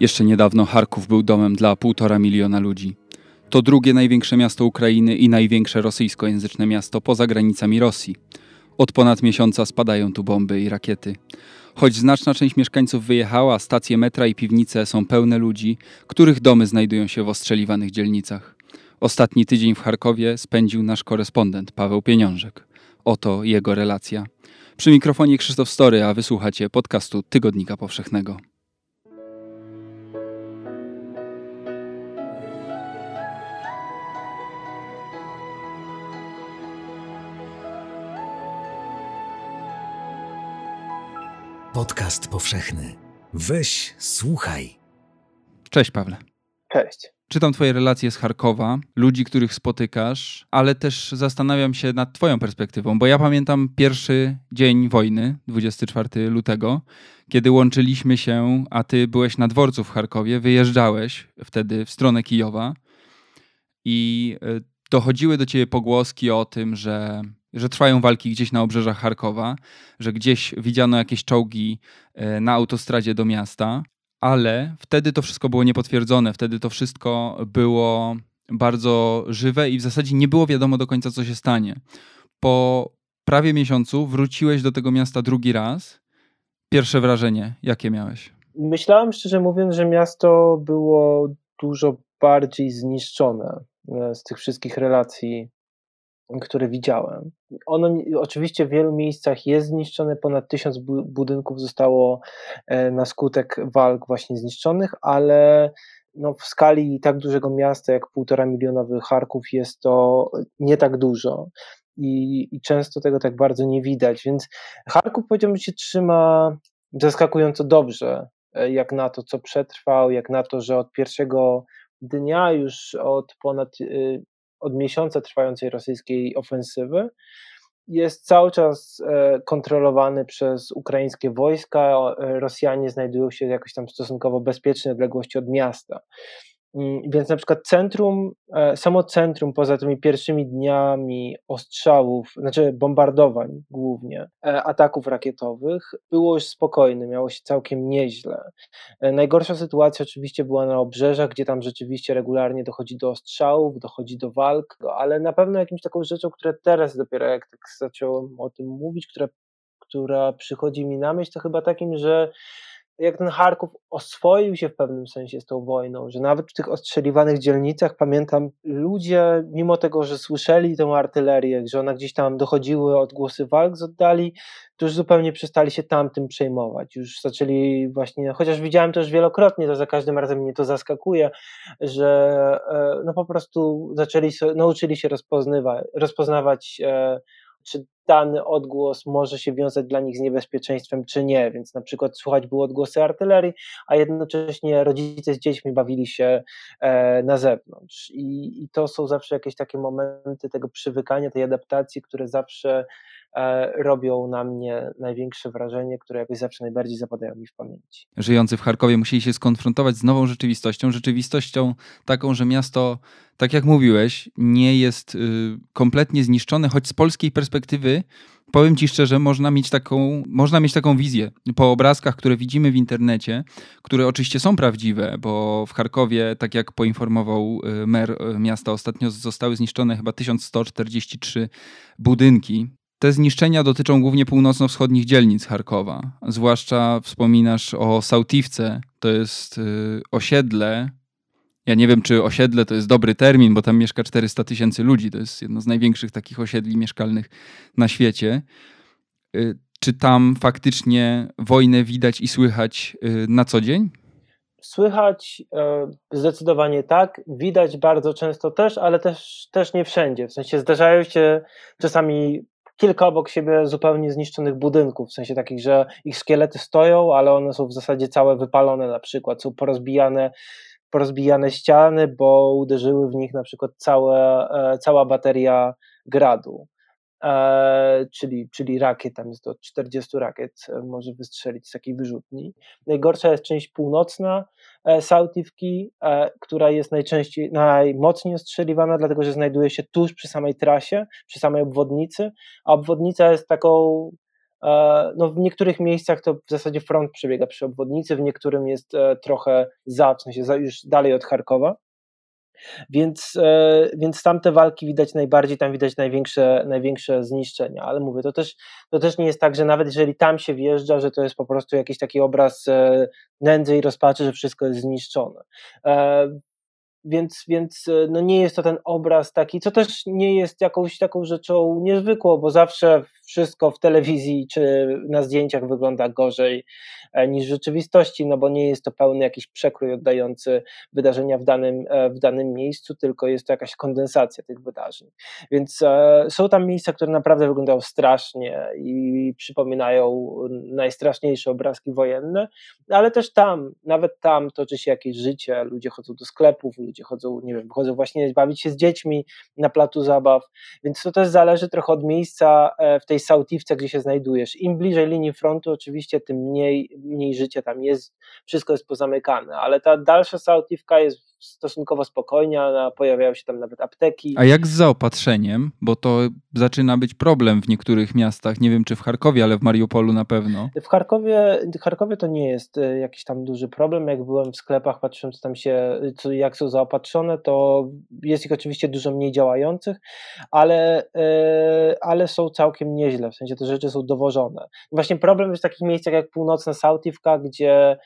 Jeszcze niedawno Charków był domem dla półtora miliona ludzi. To drugie największe miasto Ukrainy i największe rosyjskojęzyczne miasto poza granicami Rosji. Od ponad miesiąca spadają tu bomby i rakiety. Choć znaczna część mieszkańców wyjechała, stacje metra i piwnice są pełne ludzi, których domy znajdują się w ostrzeliwanych dzielnicach. Ostatni tydzień w Charkowie spędził nasz korespondent Paweł Pieniążek. Oto jego relacja. Przy mikrofonie Krzysztof Story, a wysłuchacie podcastu Tygodnika Powszechnego. Podcast powszechny. Weź, słuchaj. Cześć Pawle. Cześć. Czytam Twoje relacje z Charkowa, ludzi, których spotykasz, ale też zastanawiam się nad Twoją perspektywą, bo ja pamiętam pierwszy dzień wojny, 24 lutego, kiedy łączyliśmy się, a Ty byłeś na dworcu w Charkowie, wyjeżdżałeś wtedy w stronę Kijowa i e, dochodziły do Ciebie pogłoski o tym, że że trwają walki gdzieś na obrzeżach Charkowa, że gdzieś widziano jakieś czołgi e, na autostradzie do miasta, ale wtedy to wszystko było niepotwierdzone, wtedy to wszystko było bardzo żywe i w zasadzie nie było wiadomo do końca, co się stanie. Po prawie miesiącu wróciłeś do tego miasta drugi raz. Pierwsze wrażenie, jakie miałeś? Myślałem szczerze mówiąc, że miasto było dużo bardziej zniszczone e, z tych wszystkich relacji które widziałem. Ono oczywiście w wielu miejscach jest zniszczone, ponad tysiąc budynków zostało e, na skutek walk właśnie zniszczonych, ale no w skali tak dużego miasta jak półtora milionowy Charków jest to nie tak dużo. I, I często tego tak bardzo nie widać, więc Charków powiedziałbym się trzyma zaskakująco dobrze, e, jak na to, co przetrwał, jak na to, że od pierwszego dnia, już od ponad y, od miesiąca trwającej rosyjskiej ofensywy jest cały czas e, kontrolowany przez ukraińskie wojska. E, Rosjanie znajdują się jakoś tam stosunkowo bezpiecznej odległości od miasta. Więc na przykład centrum, e, samo centrum poza tymi pierwszymi dniami ostrzałów, znaczy bombardowań głównie, e, ataków rakietowych, było już spokojne, miało się całkiem nieźle. E, najgorsza sytuacja oczywiście była na obrzeżach, gdzie tam rzeczywiście regularnie dochodzi do ostrzałów, dochodzi do walk, ale na pewno jakimś taką rzeczą, która teraz dopiero jak tak zacząłem o tym mówić, która, która przychodzi mi na myśl, to chyba takim, że jak ten Charków oswoił się w pewnym sensie z tą wojną, że nawet w tych ostrzeliwanych dzielnicach, pamiętam, ludzie, mimo tego, że słyszeli tę artylerię, że ona gdzieś tam dochodziły odgłosy walk z oddali, to już zupełnie przestali się tamtym przejmować. Już zaczęli właśnie, chociaż widziałem to już wielokrotnie, to za każdym razem mnie to zaskakuje, że e, no po prostu zaczęli, nauczyli się rozpoznawać, rozpoznawać e, czy dany odgłos może się wiązać dla nich z niebezpieczeństwem, czy nie. Więc na przykład słuchać było odgłosy artylerii, a jednocześnie rodzice z dziećmi bawili się e, na zewnątrz. I, I to są zawsze jakieś takie momenty tego przywykania, tej adaptacji, które zawsze robią na mnie największe wrażenie, które jakoś zawsze najbardziej zapadają mi w pamięci. Żyjący w Charkowie musieli się skonfrontować z nową rzeczywistością, rzeczywistością taką, że miasto, tak jak mówiłeś, nie jest y, kompletnie zniszczone, choć z polskiej perspektywy powiem ci szczerze, można mieć taką, można mieć taką wizję. Po obrazkach, które widzimy w internecie, które oczywiście są prawdziwe, bo w Charkowie, tak jak poinformował y, mer y, miasta, ostatnio zostały zniszczone chyba 1143 budynki te zniszczenia dotyczą głównie północno-wschodnich dzielnic Charkowa. Zwłaszcza wspominasz o Sautiwce, to jest y, osiedle. Ja nie wiem, czy osiedle to jest dobry termin, bo tam mieszka 400 tysięcy ludzi. To jest jedno z największych takich osiedli mieszkalnych na świecie. Y, czy tam faktycznie wojnę widać i słychać y, na co dzień? Słychać e, zdecydowanie tak, widać bardzo często też, ale też, też nie wszędzie. W sensie zdarzają się czasami kilka obok siebie zupełnie zniszczonych budynków, w sensie takich, że ich szkielety stoją, ale one są w zasadzie całe wypalone na przykład, są porozbijane, porozbijane ściany, bo uderzyły w nich na przykład całe, e, cała bateria gradu. E, czyli, czyli rakiet, tam jest do 40 rakiet, e, może wystrzelić z takiej wyrzutni. Najgorsza jest część północna e, Sautivki, która jest najczęściej, najmocniej ostrzeliwana, dlatego że znajduje się tuż przy samej trasie, przy samej obwodnicy, a obwodnica jest taką no w niektórych miejscach to w zasadzie front przebiega przy obwodnicy, w niektórym jest trochę za, w sensie już dalej od Charkowa. Więc, e, więc tam te walki widać najbardziej, tam widać największe, największe zniszczenia, ale mówię, to też, to też nie jest tak, że nawet jeżeli tam się wjeżdża, że to jest po prostu jakiś taki obraz e, nędzy i rozpaczy, że wszystko jest zniszczone. E, więc, więc no nie jest to ten obraz taki, co też nie jest jakąś taką rzeczą niezwykłą, bo zawsze wszystko w telewizji czy na zdjęciach wygląda gorzej e, niż w rzeczywistości, no bo nie jest to pełny jakiś przekrój oddający wydarzenia w danym, e, w danym miejscu, tylko jest to jakaś kondensacja tych wydarzeń. Więc e, są tam miejsca, które naprawdę wyglądają strasznie i przypominają najstraszniejsze obrazki wojenne, ale też tam, nawet tam toczy się jakieś życie, ludzie chodzą do sklepów, ludzie chodzą, nie wiem, chodzą właśnie bawić się z dziećmi na placu zabaw, więc to też zależy trochę od miejsca w tej tej Sautifce, gdzie się znajdujesz. Im bliżej linii frontu, oczywiście, tym mniej, mniej życia tam jest, wszystko jest pozamykane, ale ta dalsza Sautifka jest stosunkowo spokojna, pojawiają się tam nawet apteki. A jak z zaopatrzeniem? Bo to zaczyna być problem w niektórych miastach. Nie wiem, czy w Charkowie, ale w Mariupolu na pewno. W Charkowie, w Charkowie to nie jest e, jakiś tam duży problem. Jak byłem w sklepach, patrzyłem, co tam się, co, jak są zaopatrzone, to jest ich oczywiście dużo mniej działających, ale, e, ale są całkiem nieźle, w sensie te rzeczy są dowożone. Właśnie problem jest w takich miejscach jak północna Sautivka, gdzie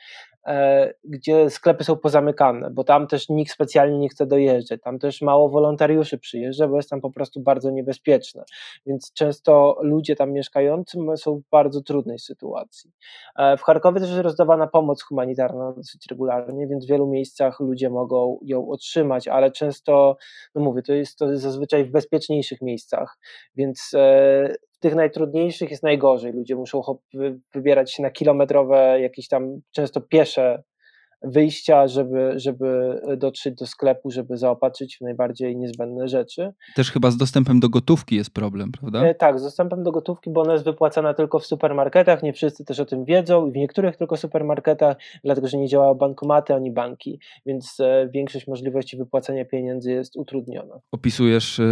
gdzie sklepy są pozamykane, bo tam też nikt specjalnie nie chce dojeżdżać, tam też mało wolontariuszy przyjeżdża, bo jest tam po prostu bardzo niebezpieczne, więc często ludzie tam mieszkający są w bardzo trudnej sytuacji. E, w Charkowie też jest rozdawana pomoc humanitarna dosyć regularnie, więc w wielu miejscach ludzie mogą ją otrzymać, ale często, no mówię, to jest to zazwyczaj w bezpieczniejszych miejscach, więc e, tych najtrudniejszych jest najgorzej. Ludzie muszą wybierać się na kilometrowe, jakieś tam często piesze wyjścia, żeby, żeby dotrzeć do sklepu, żeby zaopatrzyć w najbardziej niezbędne rzeczy. Też chyba z dostępem do gotówki jest problem, prawda? E, tak, z dostępem do gotówki, bo ona jest wypłacana tylko w supermarketach, nie wszyscy też o tym wiedzą i w niektórych tylko supermarketach, dlatego że nie działają bankomaty ani banki, więc e, większość możliwości wypłacania pieniędzy jest utrudniona. Opisujesz e,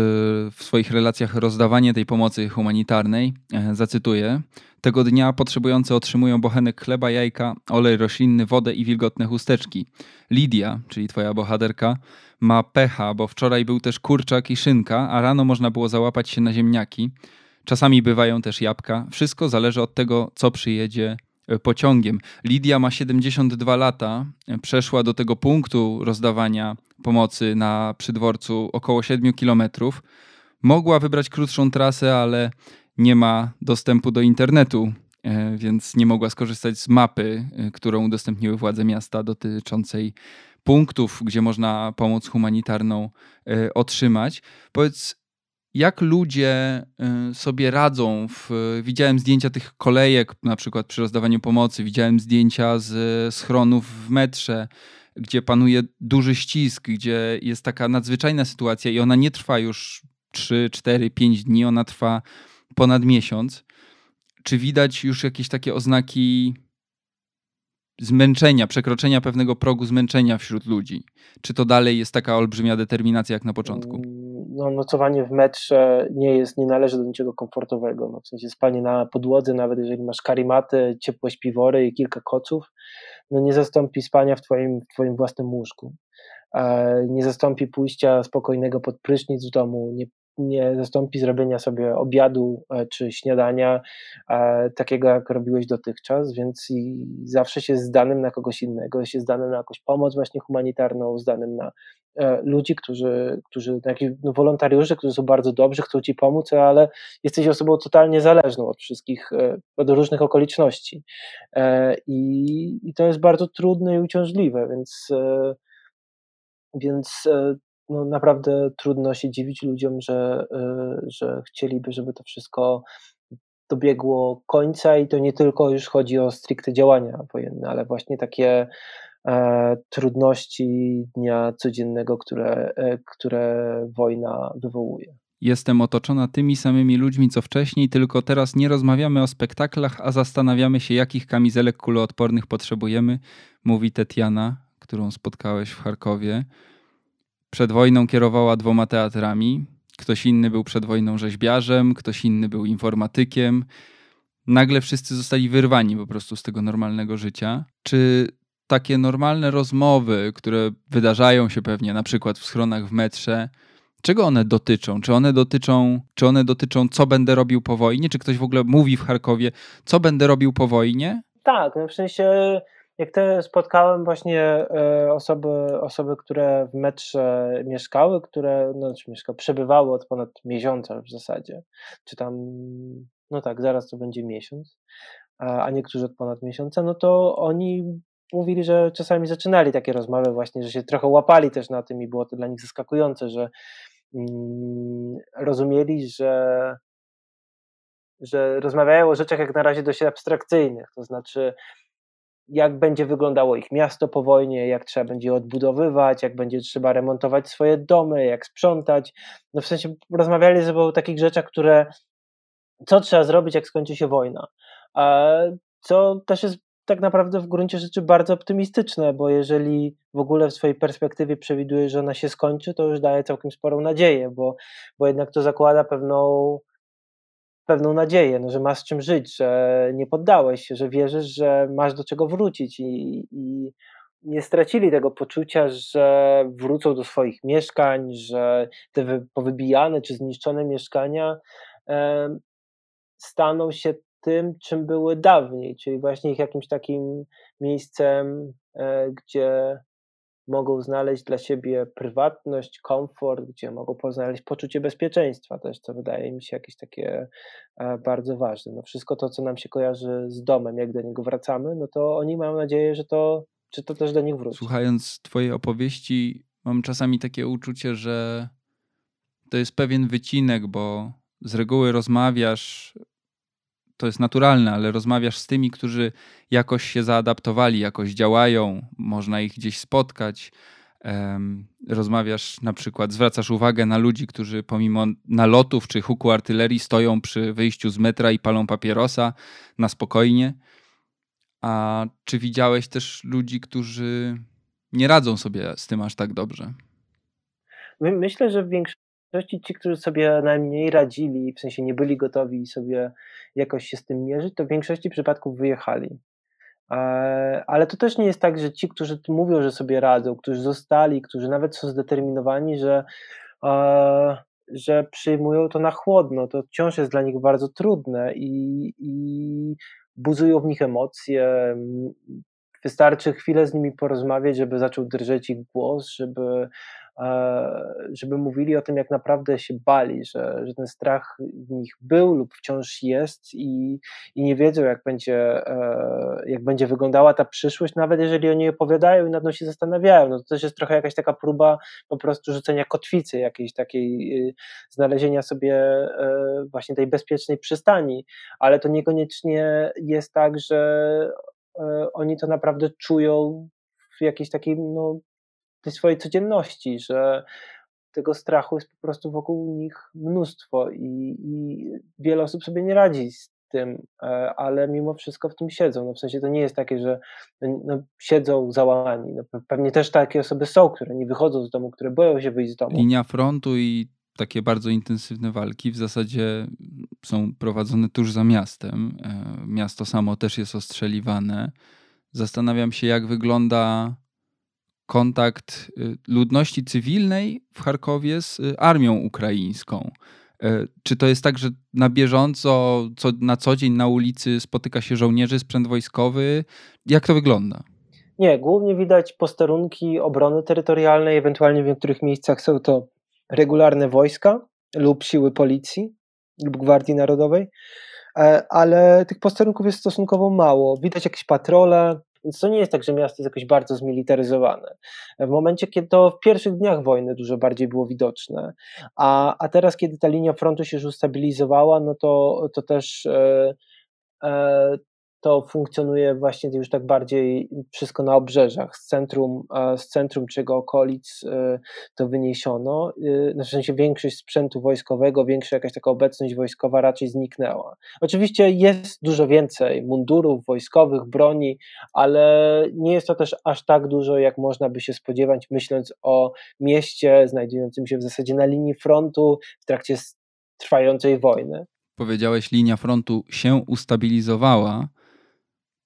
w swoich relacjach rozdawanie tej pomocy humanitarnej, zacytuję. Tego dnia potrzebujący otrzymują bochenek chleba, jajka, olej roślinny, wodę i wilgotne chusteczki. Lidia, czyli twoja bohaterka, ma pecha, bo wczoraj był też kurczak i szynka, a rano można było załapać się na ziemniaki. Czasami bywają też jabłka. Wszystko zależy od tego, co przyjedzie e, pociągiem. Lidia ma 72 lata, przeszła do tego punktu rozdawania pomocy na przydworcu około 7 kilometrów. Mogła wybrać krótszą trasę, ale nie ma dostępu do internetu, e, więc nie mogła skorzystać z mapy, e, którą udostępniły władze miasta dotyczącej punktów, gdzie można pomoc humanitarną e, otrzymać. Powiedz, jak ludzie sobie radzą? W, widziałem zdjęcia tych kolejek, na przykład przy rozdawaniu pomocy, widziałem zdjęcia z schronów w metrze, gdzie panuje duży ścisk, gdzie jest taka nadzwyczajna sytuacja i ona nie trwa już 3, 4, 5 dni, ona trwa ponad miesiąc. Czy widać już jakieś takie oznaki zmęczenia, przekroczenia pewnego progu zmęczenia wśród ludzi? Czy to dalej jest taka olbrzymia determinacja jak na początku? No, nocowanie w metrze nie jest, nie należy do niczego komfortowego. No, w sensie spanie na podłodze, nawet jeżeli masz karimaty, ciepłe śpiwory i kilka koców, no nie zastąpi spania w twoim, w twoim własnym łóżku. E, nie zastąpi pójścia spokojnego pod prysznic w domu, nie, nie zastąpi zrobienia sobie obiadu e, czy śniadania e, takiego, jak robiłeś dotychczas, więc i zawsze się zdanym na kogoś innego, się zdanym na jakąś pomoc właśnie humanitarną, zdanym na e, ludzi, którzy, którzy takich no, wolontariuszy, którzy są bardzo dobrzy, chcą ci pomóc, ale jesteś osobą totalnie zależną od wszystkich, od różnych okoliczności. I, i to jest bardzo trudne i uciążliwe, więc więc no naprawdę trudno się dziwić ludziom, że, y, że chcieliby, żeby to wszystko dobiegło końca i to nie tylko już chodzi o stricte działania wojenne, ale właśnie takie e, trudności dnia codziennego, które, e, które wojna wywołuje. Jestem otoczona tymi samymi ludźmi co wcześniej, tylko teraz nie rozmawiamy o spektaklach, a zastanawiamy się, jakich kamizelek kuloodpornych potrzebujemy, mówi Tetiana, którą spotkałeś w Charkowie. Przed wojną kierowała dwoma teatrami. Ktoś inny był przed wojną rzeźbiarzem, ktoś inny był informatykiem. nagle wszyscy zostali wyrwani po prostu z tego normalnego życia. Czy takie normalne rozmowy, które wydarzają się pewnie na przykład w schronach w metrze, czego one dotyczą? Czy one dotyczą, czy one dotyczą, co będę robił po wojnie? Czy ktoś w ogóle mówi w Charkowie, co będę robił po wojnie? Tak, no w sensie jak te spotkałem właśnie e, osoby, osoby, które w metrze mieszkały, które no, czy mieszka, przebywały od ponad miesiąca w zasadzie, czy tam, no tak, zaraz to będzie miesiąc, a niektórzy od ponad miesiąca, no to oni mówili, że czasami zaczynali takie rozmowy właśnie, że się trochę łapali też na tym i było to dla nich zaskakujące, że mm, rozumieli, że że rozmawiają o rzeczach jak na razie dość abstrakcyjnych, to znaczy jak będzie wyglądało ich miasto po wojnie, jak trzeba będzie je odbudowywać, jak będzie trzeba remontować swoje domy, jak sprzątać. No w sensie rozmawiali ze sobą o takich rzeczach, które co trzeba zrobić, jak skończy się wojna. Co też jest tak naprawdę w gruncie rzeczy bardzo optymistyczne, bo jeżeli w ogóle w swojej perspektywie przewiduje, że ona się skończy, to już daje całkiem sporą nadzieję, bo, bo jednak to zakłada pewną pewną nadzieję, no, że masz czym żyć, że nie poddałeś się, że wierzysz, że masz do czego wrócić i, i nie stracili tego poczucia, że wrócą do swoich mieszkań, że te powybijane czy zniszczone mieszkania e, staną się tym, czym były dawniej, czyli właśnie ich jakimś takim miejscem, e, gdzie mogą znaleźć dla siebie prywatność, komfort, gdzie mogą poznaleźć poczucie bezpieczeństwa też, co wydaje mi się jakieś takie e, bardzo ważne. No wszystko to, co nam się kojarzy z domem, jak do niego wracamy, no to oni mają nadzieję, że to, czy to też do nich wróci. Słuchając twojej opowieści, mam czasami takie uczucie, że to jest pewien wycinek, bo z reguły rozmawiasz to jest naturalne, ale rozmawiasz z tymi, którzy jakoś się zaadaptowali, jakoś działają, można ich gdzieś spotkać. Rozmawiasz na przykład, zwracasz uwagę na ludzi, którzy pomimo nalotów czy huku artylerii stoją przy wyjściu z metra i palą papierosa na spokojnie. A czy widziałeś też ludzi, którzy nie radzą sobie z tym aż tak dobrze? Myślę, że w większości większości ci, którzy sobie najmniej radzili, w sensie nie byli gotowi sobie jakoś się z tym mierzyć, to w większości przypadków wyjechali. E, ale to też nie jest tak, że ci, którzy mówią, że sobie radzą, którzy zostali, którzy nawet są zdeterminowani, że, e, że przyjmują to na chłodno, to wciąż jest dla nich bardzo trudne i, i buzują w nich emocje. Wystarczy chwilę z nimi porozmawiać, żeby zaczął drżeć ich głos, żeby żeby mówili o tym, jak naprawdę się bali, że, że ten strach w nich był lub wciąż jest i, i nie wiedzą, jak będzie, e, jak będzie wyglądała ta przyszłość, nawet jeżeli oni opowiadają i nad nią się zastanawiają. No to też jest trochę jakaś taka próba po prostu rzucenia kotwicy, jakiejś takiej y, znalezienia sobie e, właśnie tej bezpiecznej przystani, ale to niekoniecznie jest tak, że oni to naprawdę czują w jakiejś takiej no, tej swojej codzienności, że tego strachu jest po prostu wokół nich mnóstwo i, i wiele osób sobie nie radzi z tym, e, ale mimo wszystko w tym siedzą. No w sensie to nie jest takie, że no, siedzą załamani. No, pewnie też takie osoby są, które nie wychodzą z domu, które boją się wyjść z domu. Linia frontu i takie bardzo intensywne walki w zasadzie są prowadzone tuż za miastem. E, miasto samo też jest ostrzeliwane. Zastanawiam się, jak wygląda kontakt y, ludności cywilnej w Charkowie z y, armią ukraińską. E, czy to jest tak, że na bieżąco, co, na co dzień na ulicy spotyka się żołnierzy, sprzęt wojskowy? Jak to wygląda? Nie, głównie widać posterunki obrony terytorialnej, ewentualnie w niektórych miejscach są to regularne wojska lub siły policji lub Gwardii Narodowej, e, ale tych posterunków jest stosunkowo mało. Widać jakieś patrole, więc to nie jest tak, że miasto jest jakoś bardzo zmilitaryzowane. W momencie, kiedy to w pierwszych dniach wojny dużo bardziej było widoczne, a, a teraz, kiedy ta linia frontu się już ustabilizowała, no to, to też e, e, to funkcjonuje właśnie już tak bardziej wszystko na obrzeżach. Z centrum, z centrum czego okolic e, to wyniesiono. E, na sensie większość sprzętu wojskowego, większa jakaś taka obecność wojskowa raczej zniknęła. Oczywiście jest dużo więcej mundurów wojskowych, broni, ale nie jest to też aż tak dużo, jak można by się spodziewać, myśląc o mieście znajdującym się w zasadzie na linii frontu w trakcie trwającej wojny. powiedziałeś, linia frontu się ustabilizowała.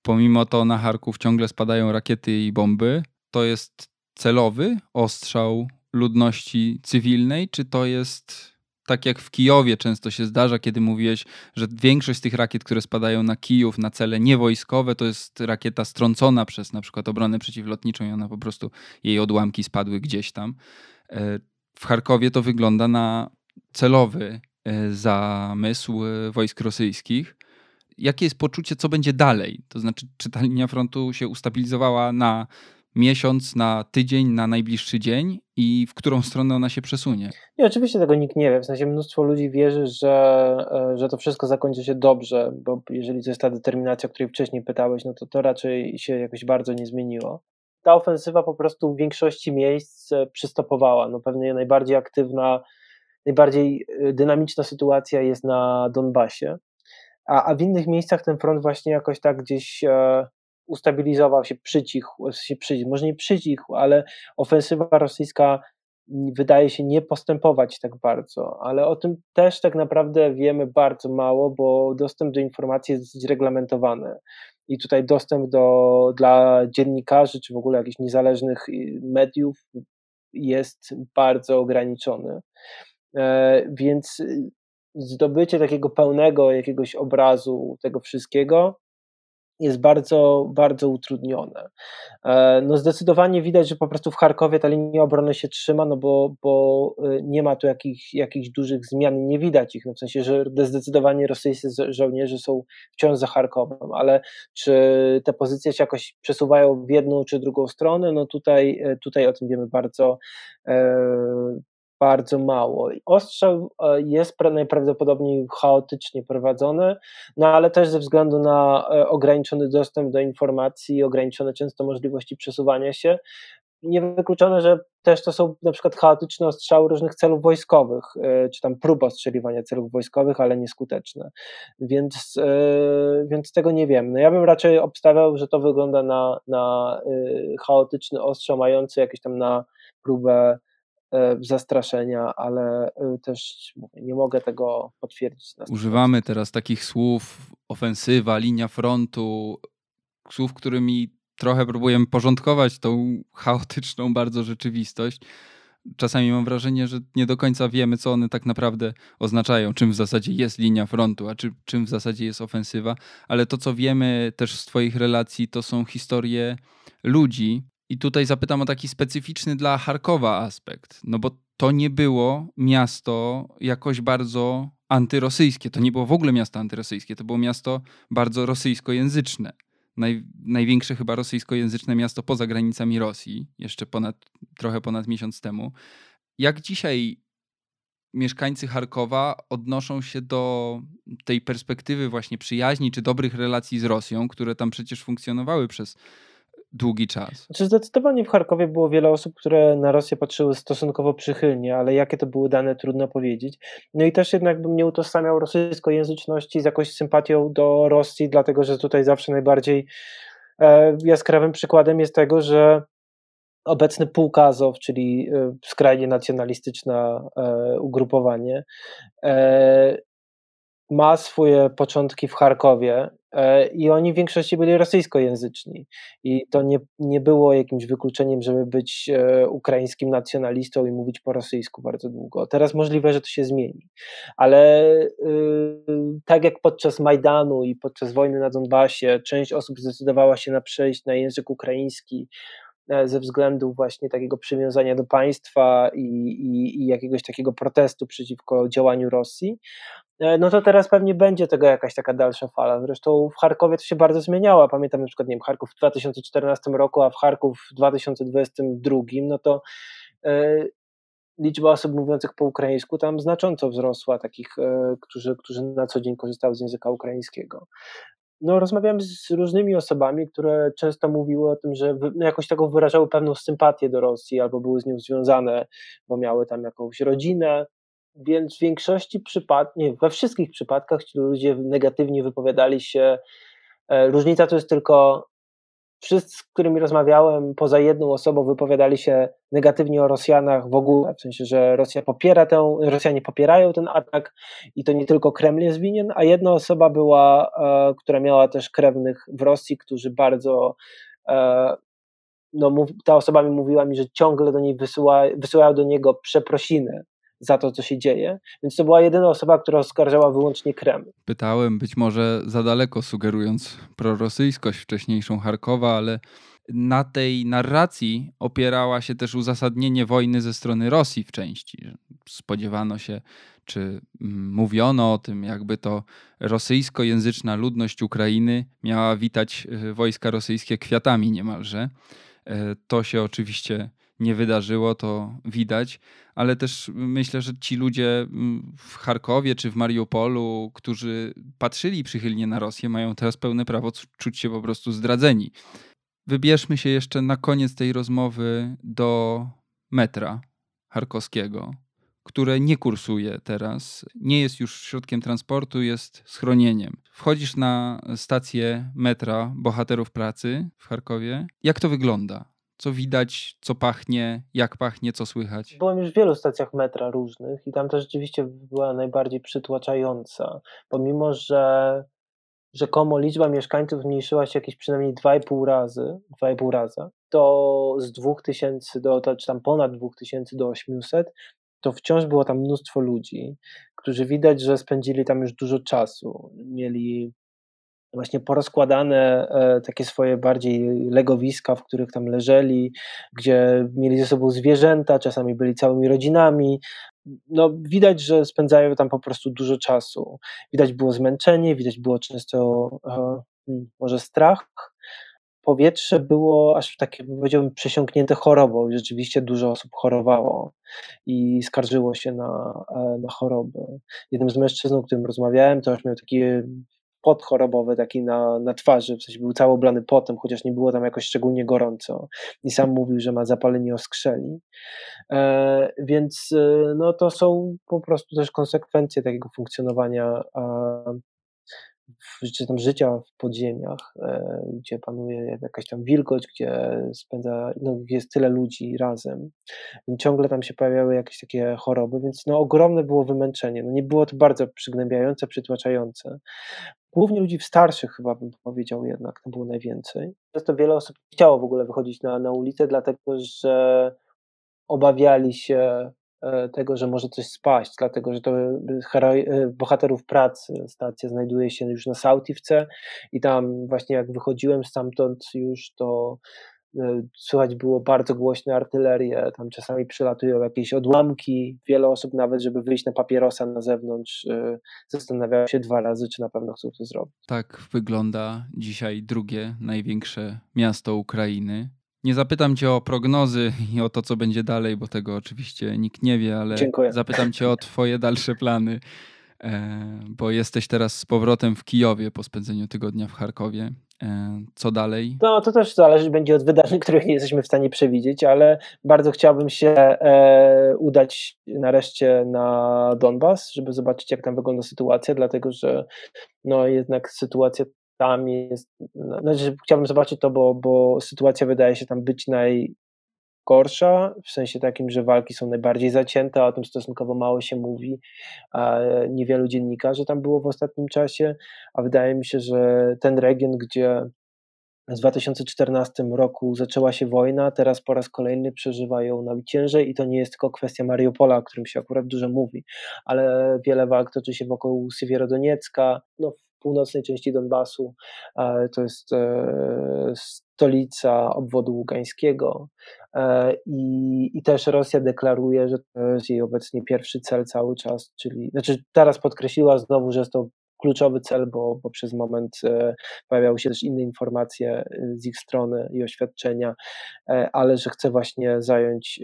Pomimo to na Charków ciągle spadają rakiety i bomby. To jest celowy ostrzał ludności cywilnej, czy to jest tak jak w Kijowie często się zdarza, kiedy mówiłeś, że większość z tych rakiet, które spadają na Kijów, na cele niewojskowe, to jest rakieta strącona przez na przykład obronę przeciwlotniczą i ona po prostu, jej odłamki spadły gdzieś tam. E, w Charkowie to wygląda na celowy e, zamysł e, wojsk rosyjskich. Jakie jest poczucie, co będzie dalej? To znaczy, czy ta linia frontu się ustabilizowała na miesiąc, na tydzień, na najbliższy dzień i w którą stronę ona się przesunie? Nie, oczywiście tego nikt nie wie. W sensie mnóstwo ludzi wierzy, że, że to wszystko zakończy się dobrze, bo jeżeli to jest ta determinacja, o której wcześniej pytałeś, no to to raczej się jakoś bardzo nie zmieniło ta ofensywa po prostu w większości miejsc e, przystopowała. No pewnie najbardziej aktywna, najbardziej e, dynamiczna sytuacja jest na Donbasie, a, a w innych miejscach ten front właśnie jakoś tak gdzieś e, ustabilizował się, przycichł, się przycichł, może nie przycichł, ale ofensywa rosyjska wydaje się nie postępować tak bardzo, ale o tym też tak naprawdę wiemy bardzo mało, bo dostęp do informacji jest dosyć reglamentowany i tutaj dostęp do, dla dziennikarzy czy w ogóle jakichś niezależnych mediów jest bardzo ograniczony. E, więc y, zdobycie takiego pełnego jakiegoś obrazu tego wszystkiego jest bardzo, bardzo utrudnione. E, no zdecydowanie widać, że po prostu w Charkowie ta linia obrony się trzyma, no bo, bo e, nie ma tu jakich, jakichś dużych zmian, nie widać ich, no w sensie, że zdecydowanie rosyjscy żołnierze są wciąż za Charkowem, ale czy te pozycje się jakoś przesuwają w jedną czy drugą stronę, no tutaj, e, tutaj o tym wiemy bardzo, bardzo mało. Ostrzał e, jest najprawdopodobniej chaotycznie prowadzony, no ale też ze względu na e, ograniczony dostęp do informacji, ograniczone często możliwości przesuwania się, niewykluczone, że też to są na przykład chaotyczne ostrzały różnych celów wojskowych, e, czy tam prób ostrzeliwania celów wojskowych, ale nieskuteczne. Więc, więc tego nie wiem. No ja bym raczej obstawiał, że to wygląda na, na chaotyczny ostrzał mający jakieś tam na próbę zastraszenia, ale e, też nie mogę tego potwierdzić. Używamy teraz takich słów ofensywa, linia frontu, słów, którymi trochę próbujemy porządkować tą chaotyczną bardzo rzeczywistość. Czasami mam wrażenie, że nie do końca wiemy, co one tak naprawdę oznaczają, czym w zasadzie jest linia frontu, a czy, czym w zasadzie jest ofensywa. Ale to, co wiemy też z Twoich relacji, to są historie ludzi, i tutaj zapytam o taki specyficzny dla Charkowa aspekt, no bo to nie było miasto jakoś bardzo antyrosyjskie. To nie było w ogóle miasto antyrosyjskie, to było miasto bardzo rosyjskojęzyczne. Naj, największe chyba rosyjskojęzyczne miasto poza granicami Rosji, jeszcze ponad, trochę ponad miesiąc temu. Jak dzisiaj mieszkańcy Charkowa odnoszą się do tej perspektywy właśnie przyjaźni czy dobrych relacji z Rosją, które tam przecież funkcjonowały przez długi czas. Znaczy zdecydowanie w Charkowie było wiele osób, które na Rosję patrzyły stosunkowo przychylnie, ale jakie to były dane, trudno powiedzieć. No i też jednak bym nie utożsamiał rosyjskojęzyczności z jakąś sympatią do Rosji, dlatego że tutaj zawsze najbardziej e, jaskrawym przykładem jest tego, że obecny Pułkazow, czyli e, skrajnie nacjonalistyczne e, ugrupowanie, e, ma swoje początki w Charkowie i oni w większości byli rosyjskojęzyczni. I to nie, nie było jakimś wykluczeniem, żeby być e, ukraińskim nacjonalistą i mówić po rosyjsku bardzo długo. Teraz możliwe, że to się zmieni. Ale yy, tak jak podczas Majdanu i podczas wojny na Donbasie, część osób zdecydowała się na przejść na język ukraiński e, ze względu właśnie takiego przywiązania do państwa i, i, i jakiegoś takiego protestu przeciwko działaniu Rosji, E, no to teraz pewnie będzie tego jakaś taka dalsza fala. Zresztą w Charkowie to się bardzo zmieniało. Pamiętam na przykład, nie wiem, Charków w 2014 roku, a w Charków w 2022, no to e, liczba osób mówiących po ukraińsku tam znacząco wzrosła, takich, e, którzy, którzy na co dzień korzystały z języka ukraińskiego. No, rozmawiałem z różnymi osobami, które często mówiły o tym, że no, jakoś taką wyrażały pewną sympatię do Rosji albo były z nią związane, bo miały tam jakąś rodzinę, więc w większości przypadków, nie, we wszystkich przypadkach ci ludzie negatywnie wypowiadali się. E, różnica to jest tylko wszyscy, z którymi rozmawiałem, poza jedną osobą, wypowiadali się negatywnie o Rosjanach w ogóle, w sensie, że Rosja popiera tę, Rosjanie popierają ten atak i to nie tylko Kreml jest winien, a jedna osoba była, e, która miała też krewnych w Rosji, którzy bardzo e, no, ta osoba mi mówiła mi, że ciągle do niej wysyła, wysyłają do niego przeprosiny za to, co się dzieje. Więc to była jedyna osoba, która oskarżała wyłącznie Kreml. Pytałem, być może za daleko sugerując prorosyjskość wcześniejszą Charkowa, ale na tej narracji opierała się też uzasadnienie wojny ze strony Rosji w części. Spodziewano się, czy mówiono o tym, jakby to rosyjskojęzyczna ludność Ukrainy miała witać y, wojska rosyjskie kwiatami niemalże. E, to się oczywiście nie wydarzyło, to widać, ale też myślę, że ci ludzie mm, w Charkowie czy w Mariupolu, którzy patrzyli przychylnie na Rosję, mają teraz pełne prawo czuć się po prostu zdradzeni. Wybierzmy się jeszcze na koniec tej rozmowy do metra charkowskiego, które nie kursuje teraz, nie jest już środkiem transportu, jest schronieniem. Wchodzisz na stację metra Bohaterów Pracy w Charkowie. Jak to wygląda? Co widać, co pachnie, jak pachnie, co słychać? Byłem już w wielu stacjach metra różnych i tam to rzeczywiście była najbardziej przytłaczająca. Pomimo, że rzekomo liczba mieszkańców zmniejszyła się jakieś przynajmniej 2,5 razy, 2,5 raza, to z 2000 do, czy tam ponad 2000 do 800, to wciąż było tam mnóstwo ludzi, którzy widać, że spędzili tam już dużo czasu. Mieli właśnie porozkładane e, takie swoje bardziej legowiska, w których tam leżeli, gdzie mieli ze sobą zwierzęta, czasami byli całymi rodzinami. No, widać, że spędzają tam po prostu dużo czasu. Widać było zmęczenie, widać było często e, hmm, może strach. Powietrze było aż takie, powiedziałbym, przesiąknięte chorobą. Rzeczywiście dużo osób chorowało i skarżyło się na, e, na choroby. Jednym z mężczyzn, z którym rozmawiałem, to już miał takie pot chorobowy taki na, na twarzy, w sensie był cały oblany potem, chociaż nie było tam jakoś szczególnie gorąco. I sam mówił, że ma zapalenie oskrzeli. E, więc e, no, to są po prostu też konsekwencje takiego funkcjonowania e, czy tam życia w podziemiach, e, gdzie panuje jakaś tam wilgoć, gdzie spędza, no, jest tyle ludzi razem, ciągle tam się pojawiały jakieś takie choroby, więc no ogromne było wymęczenie. No, nie było to bardzo przygnębiające, przytłaczające. Głównie ludzi starszych chyba bym powiedział jednak, to było najwięcej. Często wiele osób chciało w ogóle wychodzić na, na ulicę, dlatego że obawiali się E, tego, że może coś spaść, dlatego że to e, bohaterów pracy stacja znajduje się już na Sautivce i tam właśnie jak wychodziłem stamtąd już to e, słychać było bardzo głośne artylerię, tam czasami przylatują jakieś odłamki, wiele osób nawet, żeby wyjść na papierosa na zewnątrz zastanawiało się dwa razy, czy na pewno chcą to zrobić. Tak wygląda dzisiaj drugie największe miasto Ukrainy, nie zapytam cię o prognozy i o to, co będzie dalej, bo tego oczywiście nikt nie wie, ale Dziękuję. zapytam cię o twoje dalsze plany, bo jesteś teraz z powrotem w Kijowie po spędzeniu tygodnia w Charkowie. E, co dalej? No, to też zależy będzie od wydarzeń, których nie jesteśmy w stanie przewidzieć, ale bardzo chciałbym się e, udać nareszcie na Donbas, żeby zobaczyć, jak tam wygląda sytuacja, dlatego że no, jednak sytuacja tam jest, no, znaczy chciałbym zobaczyć to, bo, bo sytuacja wydaje się tam być najgorsza, w sensie takim, że walki są najbardziej zacięte, o tym stosunkowo mało się mówi, a niewielu dziennikarzy tam było w ostatnim czasie, a wydaje mi się, że ten region, gdzie w 2014 roku zaczęła się wojna, teraz po raz kolejny przeżywa ją ciężej i to nie jest tylko kwestia Mariupola, o którym się akurat dużo mówi, ale wiele walk toczy się wokół Sywierodoniecka, no północnej części Donbasu. E, to jest e, stolica obwodu ługańskiego e, i, i też Rosja deklaruje, że to jest jej obecnie pierwszy cel cały czas, czyli znaczy teraz podkreśliła znowu, że jest to kluczowy cel, bo, bo przez moment pojawiały się też inne informacje z ich strony i oświadczenia, ale że chce właśnie zająć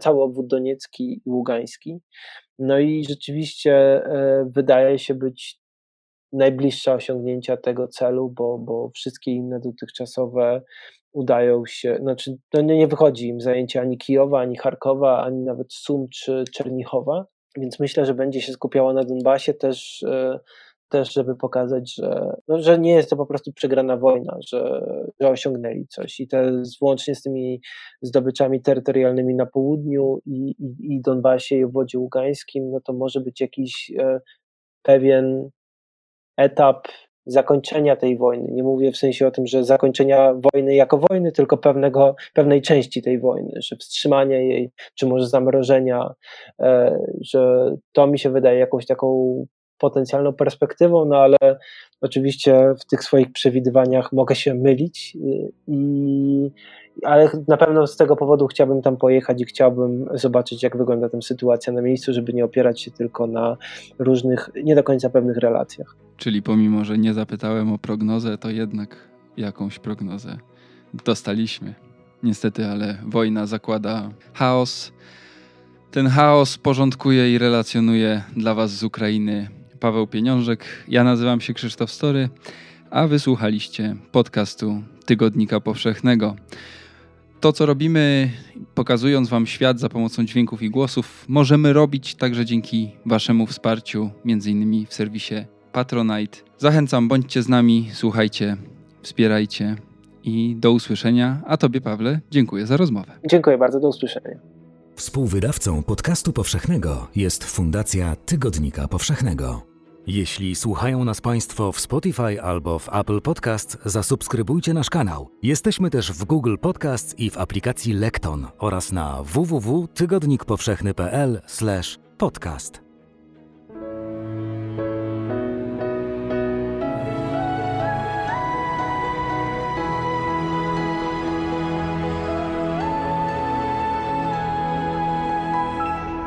cały obwód doniecki i ługański. No i rzeczywiście wydaje się być najbliższe osiągnięcia tego celu, bo, bo wszystkie inne dotychczasowe udają się, znaczy to nie wychodzi im zajęcie ani Kijowa, ani Charkowa, ani nawet Sum czy Czernichowa, więc myślę, że będzie się skupiało na Donbasie też e, też, żeby pokazać, że, no, że nie jest to po prostu przegrana wojna, że, że osiągnęli coś. I to włącznie z tymi zdobyczami terytorialnymi na południu i, i, i Donbasie i obwodzie ługańskim, no to może być jakiś e, pewien etap zakończenia tej wojny. Nie mówię w sensie o tym, że zakończenia wojny jako wojny, tylko pewnego, pewnej części tej wojny, że wstrzymania jej, czy może zamrożenia, e, że to mi się wydaje jakąś taką potencjalną perspektywą, no ale oczywiście w tych swoich przewidywaniach mogę się mylić, y, i, ale na pewno z tego powodu chciałbym tam pojechać i chciałbym zobaczyć, jak wygląda tam sytuacja na miejscu, żeby nie opierać się tylko na różnych, nie do końca pewnych relacjach. Czyli pomimo, że nie zapytałem o prognozę, to jednak jakąś prognozę dostaliśmy. Niestety, ale wojna zakłada chaos. Ten chaos porządkuje i relacjonuje dla Was z Ukrainy Paweł Pieniążek. Ja nazywam się Krzysztof Story, a wysłuchaliście podcastu Tygodnika Powszechnego. To, co robimy, pokazując Wam świat za pomocą dźwięków i głosów, możemy robić także dzięki Waszemu wsparciu, innymi w serwisie Patronite. Zachęcam, bądźcie z nami, słuchajcie, wspierajcie i do usłyszenia. A Tobie, Pawle, dziękuję za rozmowę. Dziękuję bardzo, do usłyszenia. Współwydawcą podcastu powszechnego jest Fundacja Tygodnika Powszechnego. Jeśli słuchają nas Państwo w Spotify albo w Apple Podcast, zasubskrybujcie nasz kanał. Jesteśmy też w Google Podcast i w aplikacji Lekton oraz na www.tygodnikpowszechny.pl/podcast.